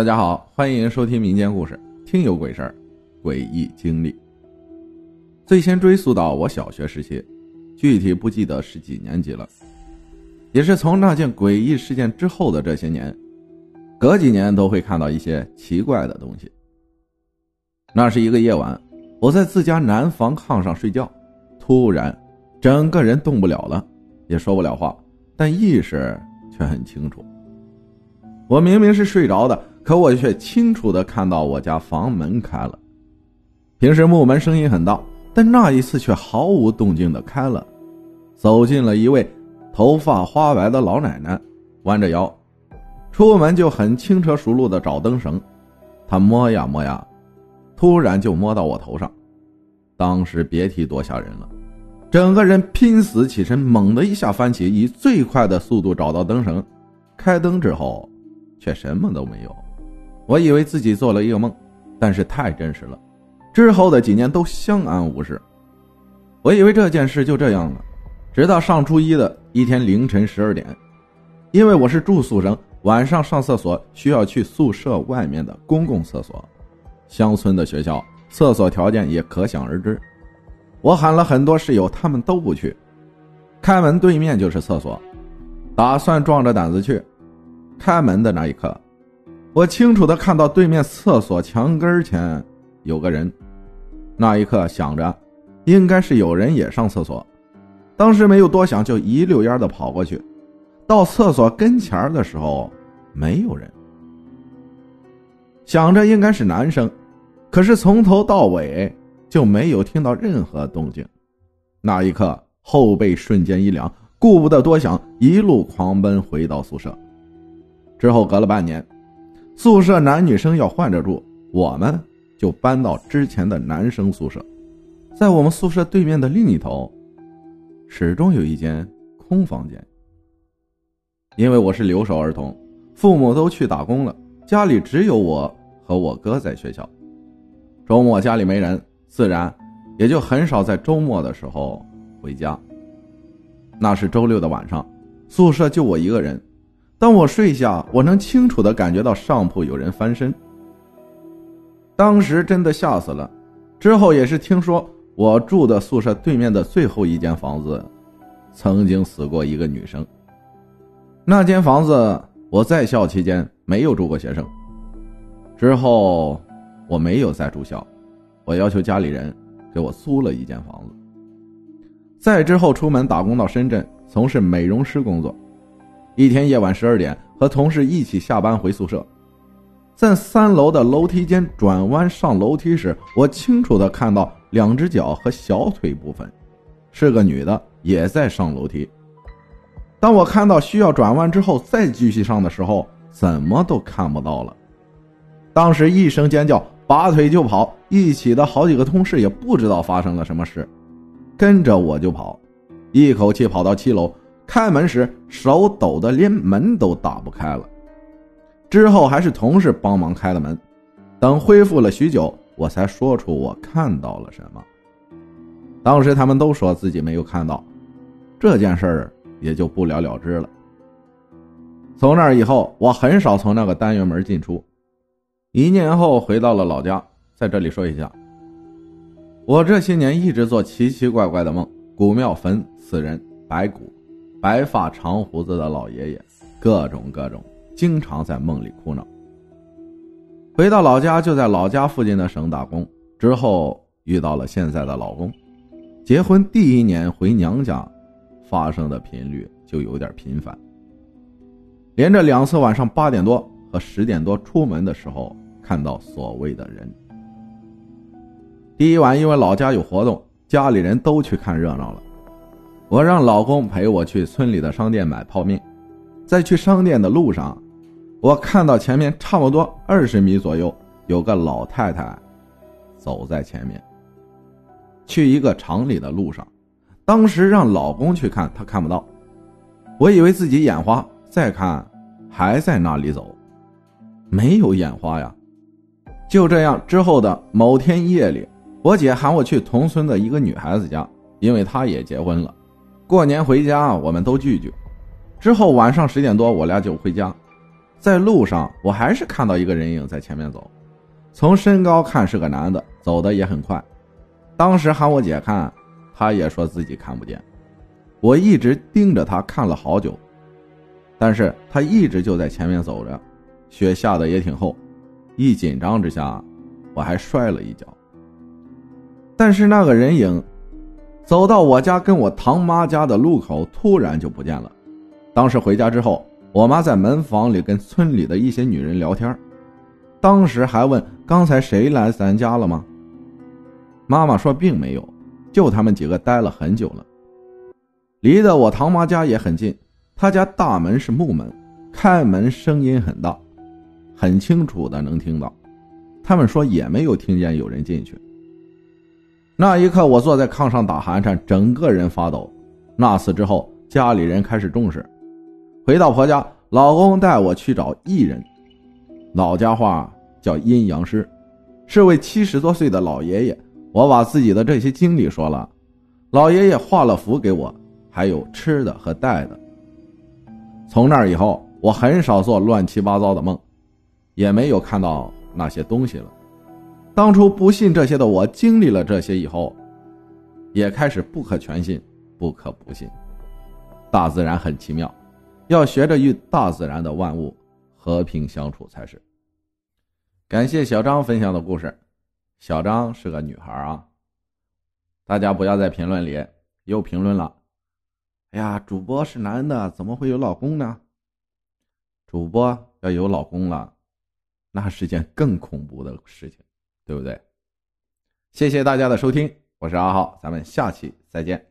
大家好，欢迎收听民间故事《听有鬼事儿》，诡异经历。最先追溯到我小学时期，具体不记得是几年级了。也是从那件诡异事件之后的这些年，隔几年都会看到一些奇怪的东西。那是一个夜晚，我在自家南房炕上睡觉，突然整个人动不了了，也说不了话，但意识却很清楚。我明明是睡着的。可我却清楚的看到我家房门开了，平时木门声音很大，但那一次却毫无动静的开了，走进了一位头发花白的老奶奶，弯着腰，出门就很轻车熟路的找灯绳，她摸呀摸呀，突然就摸到我头上，当时别提多吓人了，整个人拼死起身，猛的一下翻起，以最快的速度找到灯绳，开灯之后，却什么都没有。我以为自己做了一个梦，但是太真实了。之后的几年都相安无事。我以为这件事就这样了，直到上初一的一天凌晨十二点，因为我是住宿生，晚上上厕所需要去宿舍外面的公共厕所。乡村的学校厕所条件也可想而知。我喊了很多室友，他们都不去。开门对面就是厕所，打算壮着胆子去。开门的那一刻。我清楚的看到对面厕所墙根前有个人，那一刻想着，应该是有人也上厕所。当时没有多想，就一溜烟的跑过去。到厕所跟前的时候，没有人。想着应该是男生，可是从头到尾就没有听到任何动静。那一刻后背瞬间一凉，顾不得多想，一路狂奔回到宿舍。之后隔了半年。宿舍男女生要换着住，我们就搬到之前的男生宿舍。在我们宿舍对面的另一头，始终有一间空房间。因为我是留守儿童，父母都去打工了，家里只有我和我哥在学校。周末家里没人，自然也就很少在周末的时候回家。那是周六的晚上，宿舍就我一个人。当我睡下，我能清楚的感觉到上铺有人翻身。当时真的吓死了。之后也是听说我住的宿舍对面的最后一间房子，曾经死过一个女生。那间房子我在校期间没有住过学生。之后我没有再住校，我要求家里人给我租了一间房子。再之后出门打工到深圳，从事美容师工作。一天夜晚十二点，和同事一起下班回宿舍，在三楼的楼梯间转弯上楼梯时，我清楚的看到两只脚和小腿部分，是个女的，也在上楼梯。当我看到需要转弯之后再继续上的时候，怎么都看不到了。当时一声尖叫，拔腿就跑，一起的好几个同事也不知道发生了什么事，跟着我就跑，一口气跑到七楼。开门时手抖得连门都打不开了，之后还是同事帮忙开的门。等恢复了许久，我才说出我看到了什么。当时他们都说自己没有看到，这件事儿也就不了了之了。从那以后，我很少从那个单元门进出。一年后回到了老家，在这里说一下，我这些年一直做奇奇怪怪的梦，古庙坟、死人、白骨。白发长胡子的老爷爷，各种各种，经常在梦里哭闹。回到老家，就在老家附近的省打工。之后遇到了现在的老公，结婚第一年回娘家，发生的频率就有点频繁。连着两次晚上八点多和十点多出门的时候，看到所谓的人。第一晚因为老家有活动，家里人都去看热闹了。我让老公陪我去村里的商店买泡面，在去商店的路上，我看到前面差不多二十米左右有个老太太走在前面，去一个厂里的路上。当时让老公去看，他看不到，我以为自己眼花，再看还在那里走，没有眼花呀。就这样，之后的某天夜里，我姐喊我去同村的一个女孩子家，因为她也结婚了。过年回家，我们都聚聚。之后晚上十点多，我俩就回家。在路上我还是看到一个人影在前面走，从身高看是个男的，走的也很快。当时喊我姐看，她也说自己看不见。我一直盯着他看了好久，但是他一直就在前面走着，雪下的也挺厚，一紧张之下，我还摔了一跤。但是那个人影，走到我家跟我堂妈家的路口，突然就不见了。当时回家之后，我妈在门房里跟村里的一些女人聊天，当时还问刚才谁来咱家了吗？妈妈说并没有，就他们几个待了很久了。离得我堂妈家也很近，她家大门是木门，开门声音很大，很清楚的能听到。他们说也没有听见有人进去。那一刻，我坐在炕上打寒颤，整个人发抖。那次之后，家里人开始重视。回到婆家，老公带我去找艺人，老家话叫阴阳师，是位七十多岁的老爷爷。我把自己的这些经历说了，老爷爷画了符给我。还有吃的和带的。从那以后，我很少做乱七八糟的梦，也没有看到那些东西了。当初不信这些的我，经历了这些以后，也开始不可全信，不可不信。大自然很奇妙，要学着与大自然的万物和平相处才是。感谢小张分享的故事，小张是个女孩啊。大家不要在评论里又评论了。哎呀，主播是男的，怎么会有老公呢？主播要有老公了，那是件更恐怖的事情，对不对？谢谢大家的收听，我是阿浩，咱们下期再见。